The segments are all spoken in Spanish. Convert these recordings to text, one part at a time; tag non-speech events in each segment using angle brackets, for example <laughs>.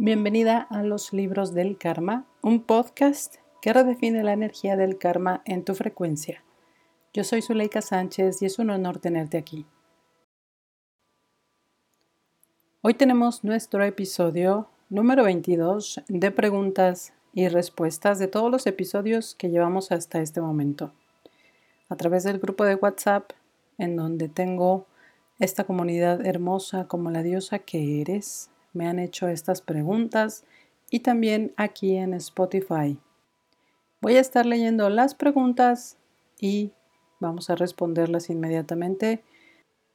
Bienvenida a los libros del karma, un podcast que redefine la energía del karma en tu frecuencia. Yo soy Zuleika Sánchez y es un honor tenerte aquí. Hoy tenemos nuestro episodio número 22 de preguntas y respuestas de todos los episodios que llevamos hasta este momento. A través del grupo de WhatsApp, en donde tengo esta comunidad hermosa como la diosa que eres, me han hecho estas preguntas y también aquí en Spotify. Voy a estar leyendo las preguntas y vamos a responderlas inmediatamente.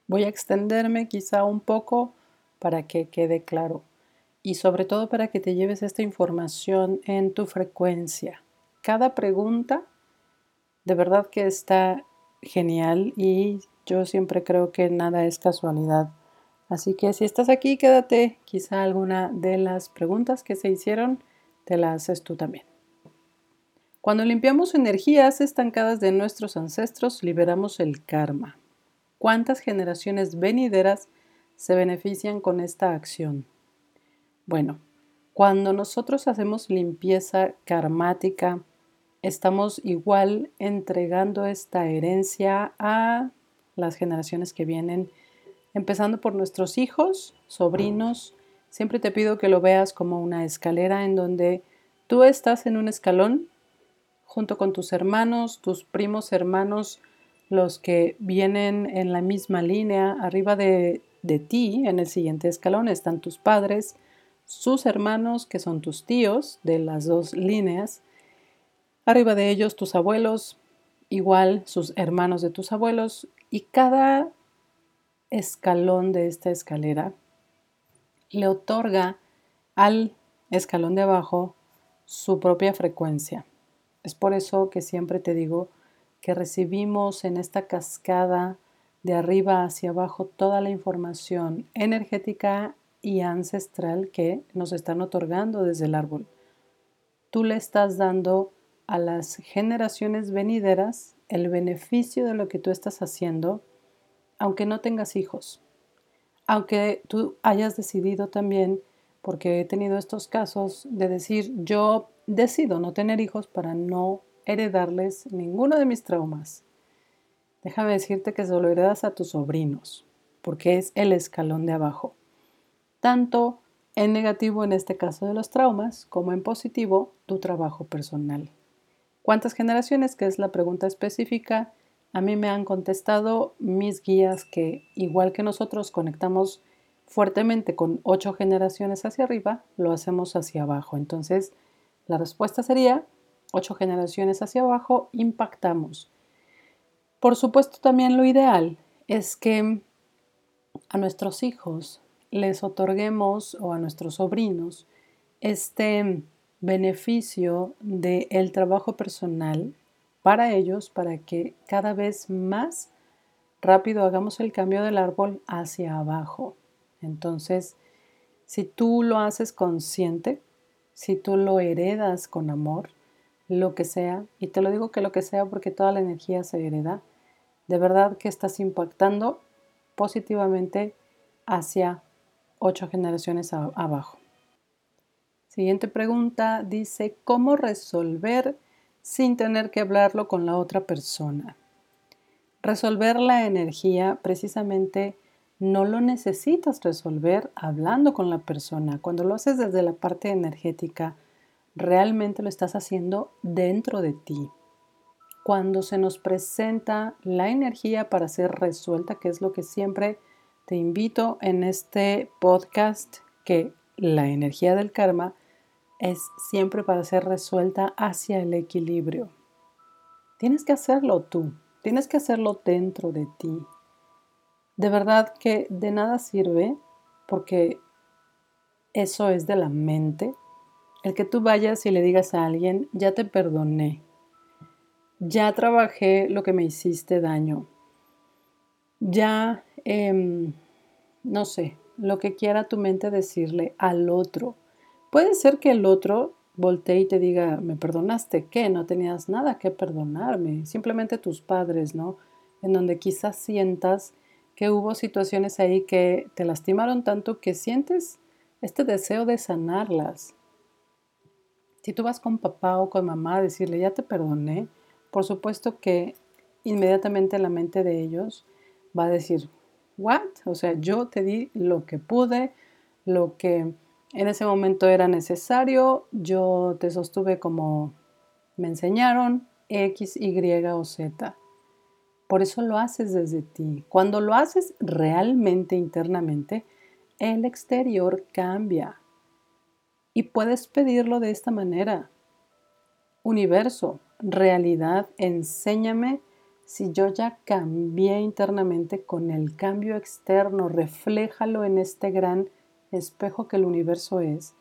Voy a extenderme quizá un poco para que quede claro y sobre todo para que te lleves esta información en tu frecuencia. Cada pregunta de verdad que está genial y yo siempre creo que nada es casualidad. Así que si estás aquí, quédate. Quizá alguna de las preguntas que se hicieron te la haces tú también. Cuando limpiamos energías estancadas de nuestros ancestros, liberamos el karma. ¿Cuántas generaciones venideras se benefician con esta acción? Bueno, cuando nosotros hacemos limpieza karmática, estamos igual entregando esta herencia a las generaciones que vienen empezando por nuestros hijos, sobrinos. Siempre te pido que lo veas como una escalera en donde tú estás en un escalón junto con tus hermanos, tus primos hermanos, los que vienen en la misma línea. Arriba de, de ti, en el siguiente escalón, están tus padres, sus hermanos, que son tus tíos de las dos líneas. Arriba de ellos tus abuelos, igual sus hermanos de tus abuelos. Y cada escalón de esta escalera le otorga al escalón de abajo su propia frecuencia. Es por eso que siempre te digo que recibimos en esta cascada de arriba hacia abajo toda la información energética y ancestral que nos están otorgando desde el árbol. Tú le estás dando a las generaciones venideras el beneficio de lo que tú estás haciendo aunque no tengas hijos, aunque tú hayas decidido también, porque he tenido estos casos de decir, yo decido no tener hijos para no heredarles ninguno de mis traumas. Déjame decirte que se lo heredas a tus sobrinos, porque es el escalón de abajo. Tanto en negativo en este caso de los traumas, como en positivo tu trabajo personal. ¿Cuántas generaciones? Que es la pregunta específica a mí me han contestado mis guías que igual que nosotros conectamos fuertemente con ocho generaciones hacia arriba, lo hacemos hacia abajo. Entonces, la respuesta sería ocho generaciones hacia abajo, impactamos. Por supuesto, también lo ideal es que a nuestros hijos les otorguemos o a nuestros sobrinos este beneficio del trabajo personal para ellos para que cada vez más rápido hagamos el cambio del árbol hacia abajo. Entonces, si tú lo haces consciente, si tú lo heredas con amor, lo que sea, y te lo digo que lo que sea porque toda la energía se hereda, de verdad que estás impactando positivamente hacia ocho generaciones abajo. Siguiente pregunta dice, ¿cómo resolver sin tener que hablarlo con la otra persona. Resolver la energía precisamente no lo necesitas resolver hablando con la persona. Cuando lo haces desde la parte energética, realmente lo estás haciendo dentro de ti. Cuando se nos presenta la energía para ser resuelta, que es lo que siempre te invito en este podcast, que la energía del karma es siempre para ser resuelta hacia el equilibrio. Tienes que hacerlo tú, tienes que hacerlo dentro de ti. De verdad que de nada sirve porque eso es de la mente. El que tú vayas y le digas a alguien, ya te perdoné, ya trabajé lo que me hiciste daño, ya, em, no sé, lo que quiera tu mente decirle al otro Puede ser que el otro voltee y te diga, ¿me perdonaste qué? No tenías nada que perdonarme, simplemente tus padres, ¿no? En donde quizás sientas que hubo situaciones ahí que te lastimaron tanto que sientes este deseo de sanarlas. Si tú vas con papá o con mamá a decirle, ya te perdoné, por supuesto que inmediatamente la mente de ellos va a decir, ¿what? O sea, yo te di lo que pude, lo que en ese momento era necesario, yo te sostuve como me enseñaron, X, Y o Z. Por eso lo haces desde ti. Cuando lo haces realmente internamente, el exterior cambia. Y puedes pedirlo de esta manera. Universo, realidad, enséñame si yo ya cambié internamente con el cambio externo, refléjalo en este gran espejo que el universo es,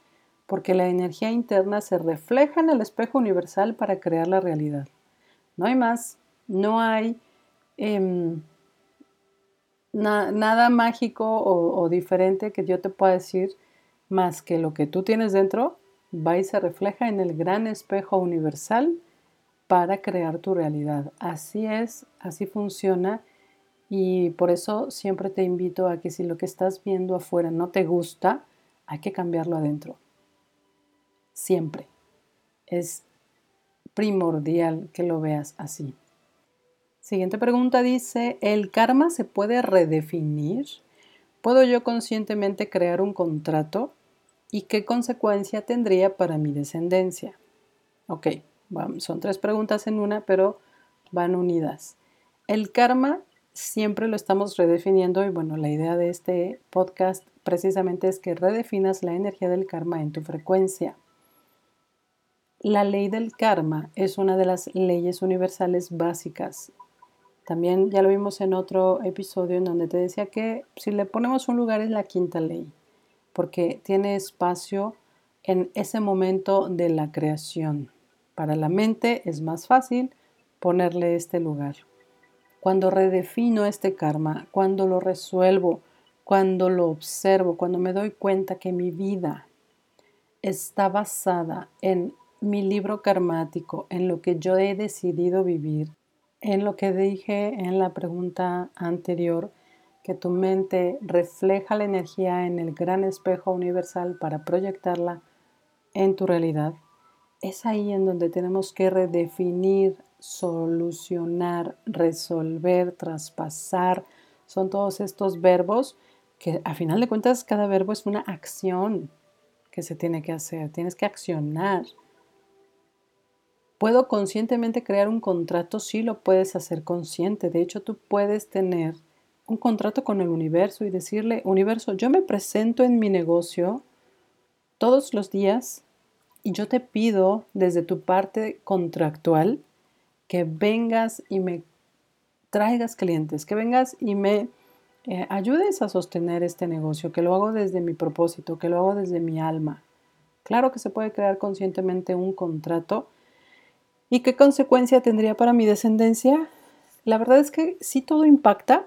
porque la energía interna se refleja en el espejo universal para crear la realidad. No hay más, no hay em, nada mágico o, o, diferente que yo te pueda decir más que lo que tú tienes dentro va y se refleja en el gran espejo universal para crear tu realidad. Así es, así funciona y por eso siempre te invito a que si lo que estás viendo afuera no te gusta, hay que cambiarlo adentro. Siempre. Es primordial que lo veas así. Siguiente pregunta dice, ¿el karma se puede redefinir? ¿Puedo yo conscientemente crear un contrato? ¿Y qué consecuencia tendría para mi descendencia? Ok, son tres preguntas en una, pero van unidas. El karma siempre lo estamos redefiniendo y bueno, la idea de este podcast precisamente es que redefinas la energía del karma en tu frecuencia. La ley del karma es una de las leyes universales básicas también ya lo vimos en otro episodio en donde te decía que si le ponemos un lugar es la quinta ley, porque tiene espacio en ese momento de la creación. Para la mente es más fácil ponerle este lugar. Cuando redefino este karma, cuando lo resuelvo, cuando lo observo, cuando me doy cuenta que mi vida está basada en mi libro karmático, en lo que yo he decidido vivir, en lo que dije en la pregunta anterior, que tu mente refleja la energía en el gran espejo universal para proyectarla en tu realidad, es ahí en donde tenemos que redefinir, solucionar, resolver, traspasar. Son todos estos verbos que a final de cuentas cada verbo es una acción que se tiene que hacer. Tienes que accionar. ¿Puedo conscientemente crear un contrato? Sí, lo puedes hacer consciente. De hecho, tú puedes tener un contrato con el universo y decirle, universo, yo me presento en mi negocio todos los días y yo te pido desde tu parte contractual que vengas y me traigas clientes, que vengas y me eh, ayudes a sostener este negocio, que lo hago desde mi propósito, que lo hago desde mi alma. Claro que se puede crear conscientemente un contrato ¿Y qué consecuencia tendría para mi descendencia? La verdad es que sí todo impacta,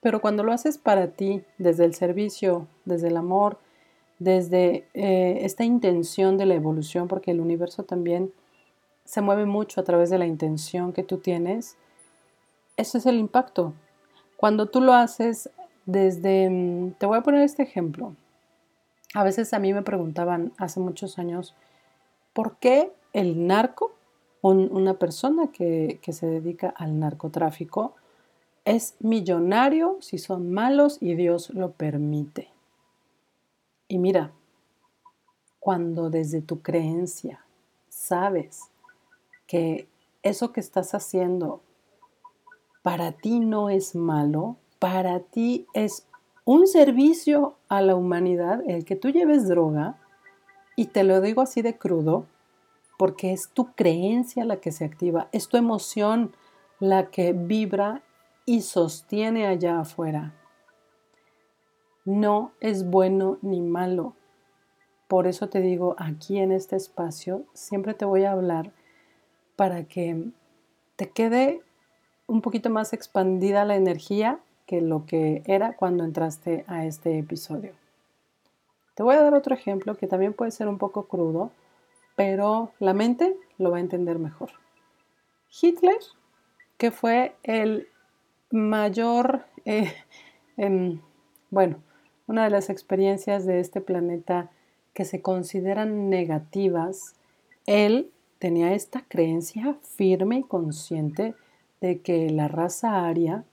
pero cuando lo haces para ti, desde el servicio, desde el amor, desde eh, esta intención de la evolución, porque el universo también se mueve mucho a través de la intención que tú tienes, ese es el impacto. Cuando tú lo haces desde, mm, te voy a poner este ejemplo. A veces a mí me preguntaban hace muchos años, ¿por qué el narco una persona que, que se dedica al narcotráfico es millonario si son malos y Dios lo permite. Y mira, cuando desde tu creencia sabes que eso que estás haciendo para ti no es malo, para ti es un servicio a la humanidad el que tú lleves droga, y te lo digo así de crudo, porque es tu creencia la que se activa, es tu emoción la que vibra y sostiene allá afuera. No es bueno ni malo. Por eso te digo, aquí en este espacio siempre te voy a hablar para que te quede un poquito más expandida la energía que lo que era cuando entraste a este episodio. Te voy a dar otro ejemplo que también puede ser un poco crudo, pero la mente lo va a entender mejor. Hitler, que fue el mayor, eh, em, bueno, una de las experiencias de este planeta que se consideran negativas, él tenía esta creencia firme y consciente de que la raza aria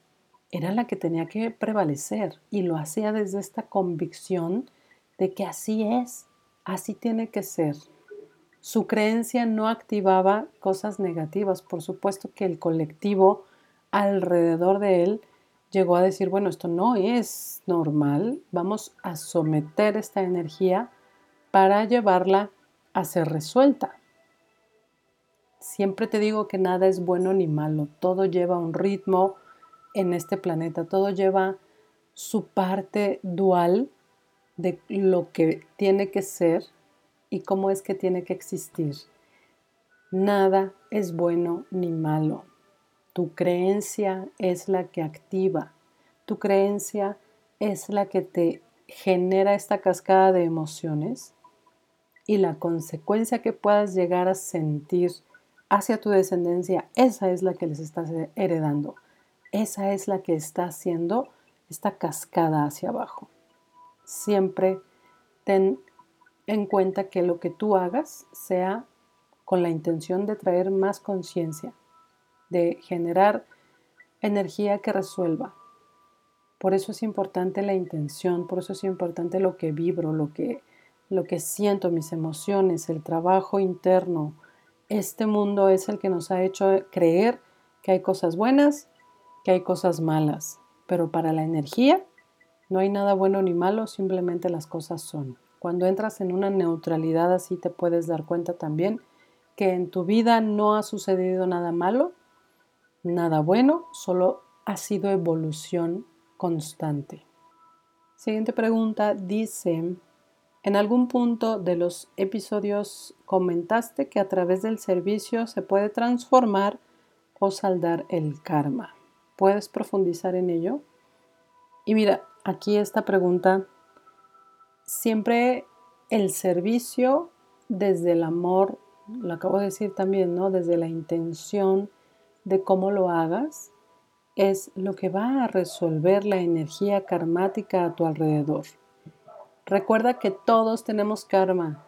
era la que tenía que prevalecer y lo hacía desde esta convicción de que así es, así tiene que ser. Su creencia no activaba cosas negativas, por supuesto que el colectivo alrededor de él llegó a decir, bueno, esto no es normal, vamos a someter esta energía para llevarla a ser resuelta. Siempre te digo que nada es bueno ni malo, todo lleva un ritmo en este planeta, todo lleva su parte dual de lo que tiene que ser y cómo es que tiene que existir. Nada es bueno ni malo. Tu creencia es la que activa. Tu creencia es la que te genera esta cascada de emociones y la consecuencia que puedas llegar a sentir hacia tu descendencia, esa es la que les estás heredando. Esa es la que está haciendo esta cascada hacia abajo. Siempre ten en cuenta que lo que tú hagas sea con la intención de traer más conciencia, de generar energía que resuelva. Por eso es importante la intención, por eso es importante lo que vibro, lo que, lo que siento, mis emociones, el trabajo interno. Este mundo es el que nos ha hecho creer que hay cosas buenas, que hay cosas malas, pero para la energía no hay nada bueno ni malo, simplemente las cosas son. Cuando entras en una neutralidad así te puedes dar cuenta también que en tu vida no ha sucedido nada malo, nada bueno, solo ha sido evolución constante. Siguiente pregunta dice, en algún punto de los episodios comentaste que a través del servicio se puede transformar o saldar el karma. ¿Puedes profundizar en ello? Y mira, aquí esta pregunta, siempre el servicio desde el amor, lo acabo de decir también, ¿no? Desde la intención de cómo lo hagas, es lo que va a resolver la energía karmática a tu alrededor. Recuerda que todos tenemos karma,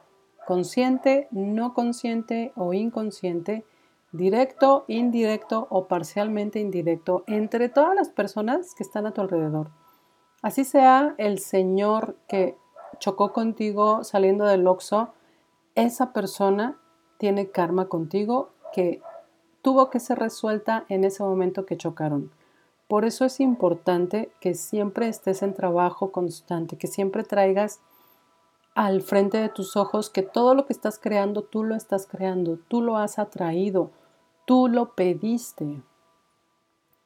consciente, no consciente o inconsciente, directo, indirecto o parcialmente indirecto, entre todas las personas que están a tu alrededor. Así sea el señor que chocó contigo saliendo del Oxxo, esa persona tiene karma contigo que tuvo que ser resuelta en ese momento que chocaron. Por eso es importante que siempre estés en trabajo constante, que siempre traigas al frente de tus ojos que todo lo que estás creando, tú lo estás creando, tú lo has atraído, tú lo pediste.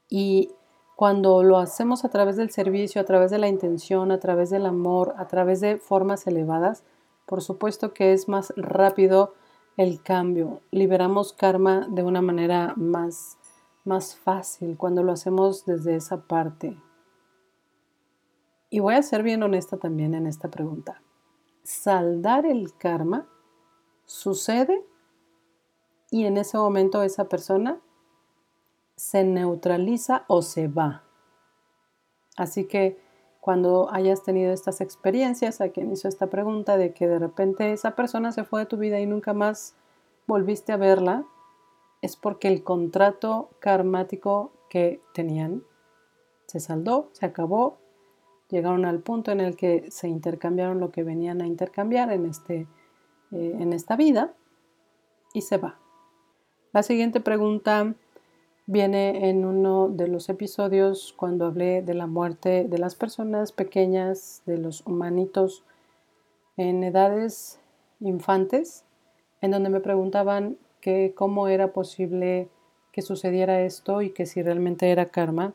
Y cuando lo hacemos a través del servicio, a través de la intención, a través del amor, a través de formas elevadas, por supuesto que es más rápido el cambio. Liberamos karma de una manera más más fácil cuando lo hacemos desde esa parte. Y voy a ser bien honesta también en esta pregunta. Saldar el karma sucede y en ese momento esa persona se neutraliza o se va. Así que cuando hayas tenido estas experiencias, a quien hizo esta pregunta de que de repente esa persona se fue de tu vida y nunca más volviste a verla, es porque el contrato karmático que tenían se saldó, se acabó, llegaron al punto en el que se intercambiaron lo que venían a intercambiar en, este, eh, en esta vida y se va. La siguiente pregunta viene en uno de los episodios cuando hablé de la muerte de las personas pequeñas, de los humanitos en edades infantes, en donde me preguntaban que cómo era posible que sucediera esto y que si realmente era karma.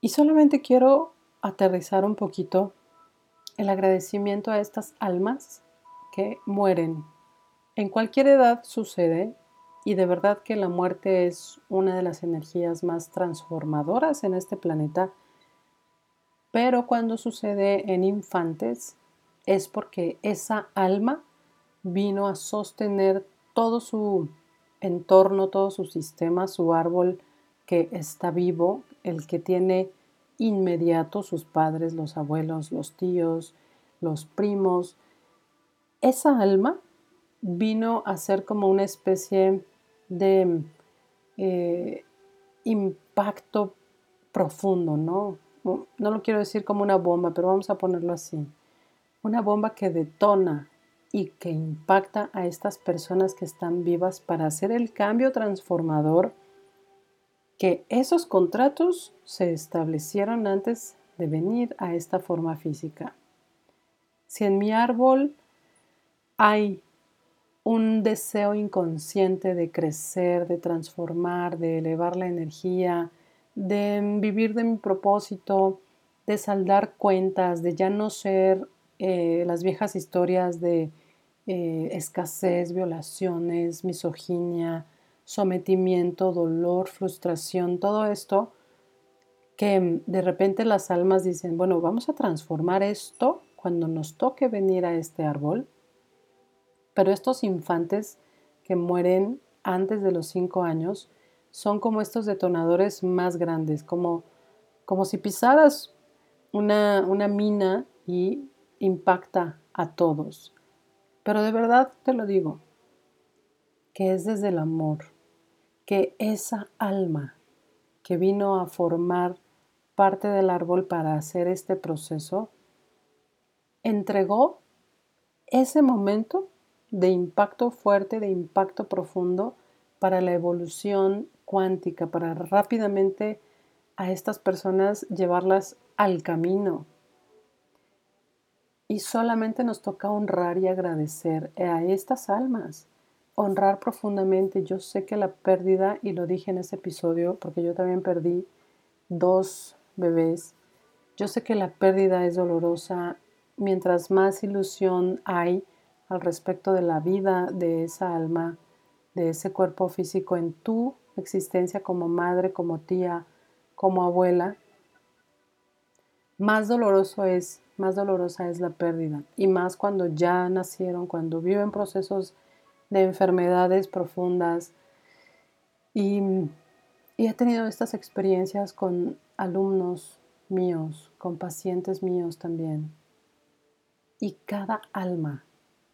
Y solamente quiero aterrizar un poquito el agradecimiento a estas almas que mueren. En cualquier edad sucede y de verdad que la muerte es una de las energías más transformadoras en este planeta, pero cuando sucede en infantes es porque esa alma vino a sostener todo su entorno, todo su sistema, su árbol que está vivo, el que tiene inmediato, sus padres, los abuelos, los tíos, los primos, esa alma vino a ser como una especie de eh, impacto profundo, ¿no? No lo quiero decir como una bomba, pero vamos a ponerlo así. Una bomba que detona y que impacta a estas personas que están vivas para hacer el cambio transformador que esos contratos se establecieron antes de venir a esta forma física. Si en mi árbol hay un deseo inconsciente de crecer, de transformar, de elevar la energía, de vivir de mi propósito, de saldar cuentas, de ya no ser eh, las viejas historias de eh, escasez, violaciones, misoginia, sometimiento, dolor, frustración, todo esto que de repente las almas dicen, bueno, vamos a transformar esto cuando nos toque venir a este árbol, pero estos infantes que mueren antes de los cinco años son como estos detonadores más grandes, como, como si pisaras una, una mina y impacta a todos. Pero de verdad te lo digo, que es desde el amor, que esa alma que vino a formar parte del árbol para hacer este proceso, entregó ese momento de impacto fuerte, de impacto profundo para la evolución cuántica, para rápidamente a estas personas llevarlas al camino. Y solamente nos toca honrar y agradecer a estas almas, honrar profundamente. Yo sé que la pérdida, y lo dije en ese episodio, porque yo también perdí dos bebés, yo sé que la pérdida es dolorosa, mientras más ilusión hay al respecto de la vida de esa alma, de ese cuerpo físico en tu existencia como madre, como tía, como abuela, más doloroso es, más dolorosa es la pérdida. Y más cuando ya nacieron, cuando viven procesos de enfermedades profundas. Y, he tenido estas experiencias con alumnos míos, con pacientes míos también y cada alma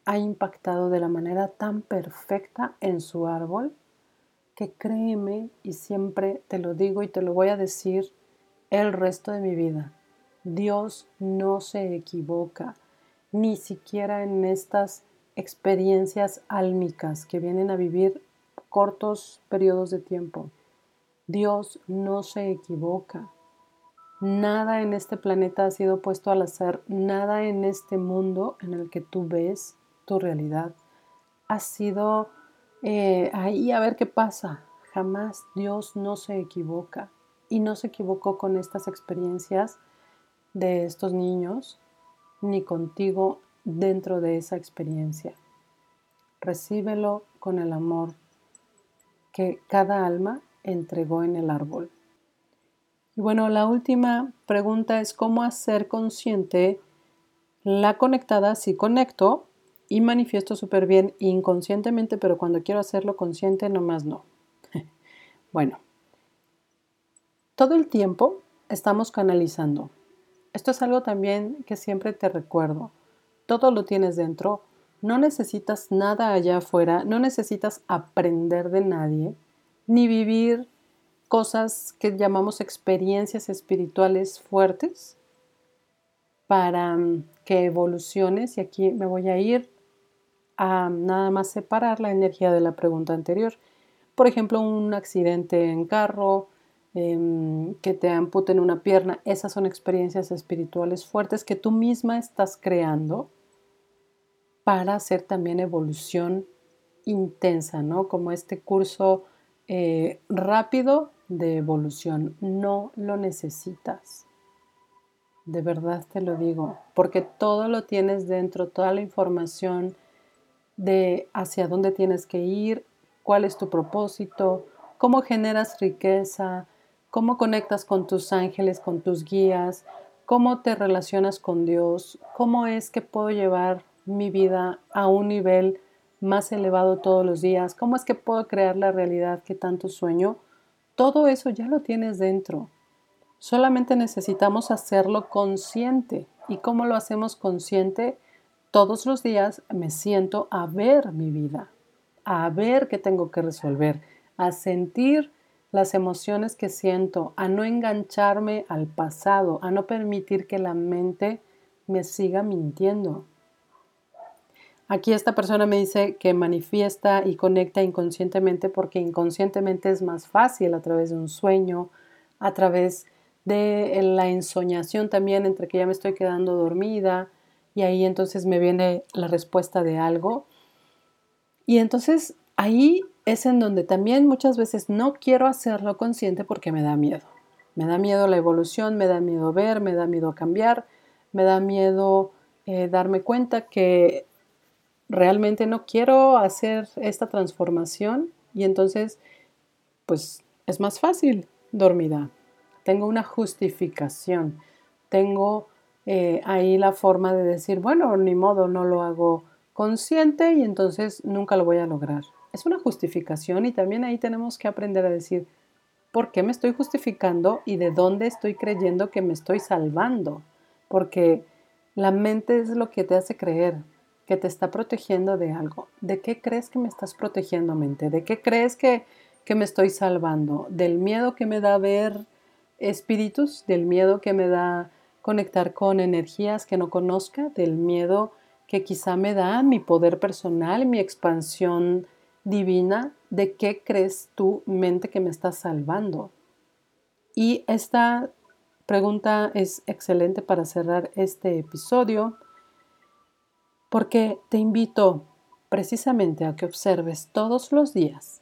ha impactado de la manera tan perfecta en su árbol que créeme y siempre te lo digo y te lo voy a decir el resto de mi vida. Dios no se equivoca, ni siquiera en estas experiencias álmicas que vienen a vivir cortos periodos de tiempo. Dios no se equivoca. Nada en este planeta ha sido puesto al azar, nada en este mundo en el que tú ves tu realidad ha sido eh, ahí a ver qué pasa. Jamás Dios no se equivoca y no se equivocó con estas experiencias de estos niños ni contigo dentro de esa experiencia. Recíbelo con el amor que cada alma entregó en el árbol. Y bueno, la última pregunta es cómo hacer consciente la conectada si conecto y manifiesto súper bien inconscientemente, pero cuando quiero hacerlo consciente, nomás no. <laughs> bueno, todo el tiempo estamos canalizando. Esto es algo también que siempre te recuerdo. Todo lo tienes dentro. No necesitas nada allá afuera. No necesitas aprender de nadie, ni vivir cosas que llamamos experiencias espirituales fuertes para mm, que evoluciones, y aquí me voy a ir a nada más separar la energía de la pregunta anterior. Por ejemplo, un accidente en carro, em, que te amputen una pierna, esas son experiencias espirituales fuertes que tú misma estás creando para hacer también evolución intensa, ¿no? Como este curso eh, rápido de evolución. No lo necesitas. De verdad te lo digo, porque todo lo tienes dentro, toda la información de hacia dónde tienes que ir, cuál es tu propósito, cómo generas riqueza, cómo conectas con tus ángeles, con tus guías, cómo te relacionas con Dios, cómo es que puedo llevar mi vida a un nivel más elevado todos los días, cómo es que puedo crear la realidad que tanto sueño, todo eso ya lo tienes dentro. Solamente necesitamos hacerlo consciente. ¿Y cómo lo hacemos consciente? Todos los días me siento a ver mi vida, a ver qué tengo que resolver, a sentir las emociones que siento, a no engancharme al pasado, a no permitir que la mente me siga mintiendo. Aquí esta persona me dice que manifiesta y conecta inconscientemente porque inconscientemente es más fácil a través de un sueño, a través de la ensoñación también entre que ya me estoy quedando dormida y ahí entonces me viene la respuesta de algo. Y entonces ahí es en donde también muchas veces no quiero hacerlo consciente porque me da miedo. Me da miedo la evolución, me da miedo ver, me da miedo cambiar, me da miedo eh, darme cuenta que realmente no quiero hacer esta transformación y entonces pues es más fácil dormida. Tengo una justificación, tengo eh, ahí la forma de decir, bueno, ni modo, no lo hago consciente y entonces nunca lo voy a lograr. Es una justificación y también ahí tenemos que aprender a decir, ¿por qué me estoy justificando y de dónde estoy creyendo que me estoy salvando? Porque la mente es lo que te hace creer que te está protegiendo de algo. ¿De qué crees que me estás protegiendo, mente? ¿De qué crees que, que me estoy salvando? ¿Del miedo que me da ver espíritus? ¿Del miedo que me da conectar con energías que no conozca, del miedo que quizá me da mi poder personal, mi expansión divina, de qué crees tú, mente, que me está salvando. Y esta pregunta es excelente para cerrar este episodio porque te invito precisamente a que observes todos los días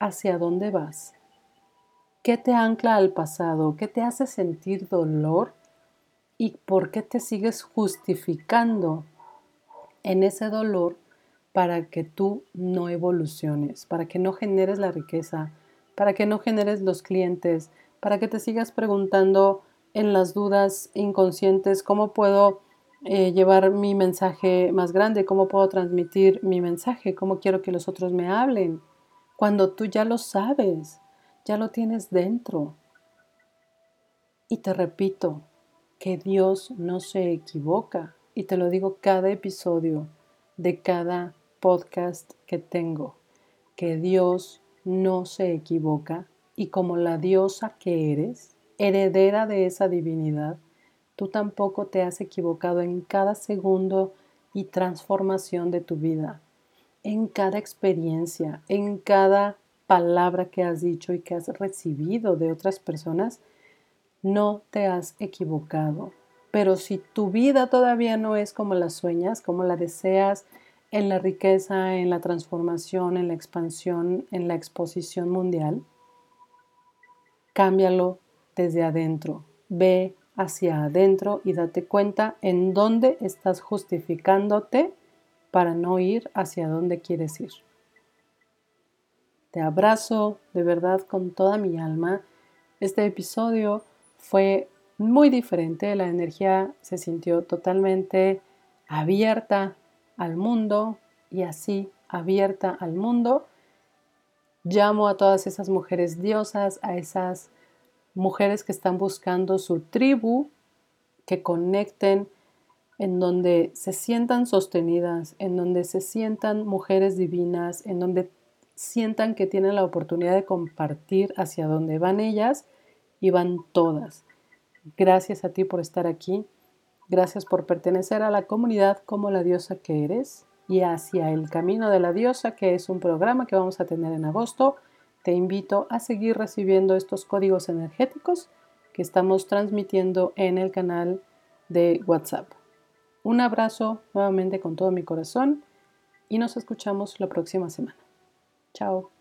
hacia dónde vas, qué te ancla al pasado, qué te hace sentir dolor y por qué te sigues justificando en ese dolor para que tú no evoluciones, para que no generes la riqueza, para que no generes los clientes, para que te sigas preguntando en las dudas inconscientes cómo puedo eh, llevar mi mensaje más grande, cómo puedo transmitir mi mensaje, cómo quiero que los otros me hablen, cuando tú ya lo sabes, ya lo tienes dentro. Y te repito, que Dios no se equivoca. Y te lo digo cada episodio de cada podcast que tengo, que Dios no se equivoca y como la diosa que eres, heredera de esa divinidad, tú tampoco te has equivocado en cada segundo y transformación de tu vida, en cada experiencia, en cada palabra que has dicho y que has recibido de otras personas, no te has equivocado. Pero si tu vida todavía no es como la sueñas, como la deseas, en la riqueza, en la transformación, en la expansión, en la exposición mundial, cámbialo desde adentro. Ve hacia adentro y date cuenta en dónde estás justificándote para no ir hacia donde quieres ir. Te abrazo de verdad con toda mi alma. Este episodio fue muy diferente, la energía se sintió totalmente abierta al mundo y así abierta al mundo. Llamo a todas esas mujeres diosas, a esas mujeres que están buscando su tribu, que conecten, en donde se sientan sostenidas, en donde se sientan mujeres divinas, en donde sientan que tienen la oportunidad de compartir hacia dónde van ellas y van todas. Gracias a ti por estar aquí. Gracias por pertenecer a la comunidad como la diosa que eres y hacia el camino de la diosa, que es un programa que vamos a tener en agosto. Te invito a seguir recibiendo estos códigos energéticos que estamos transmitiendo en el canal de WhatsApp. Un abrazo nuevamente con todo mi corazón y nos escuchamos la próxima semana. Chao.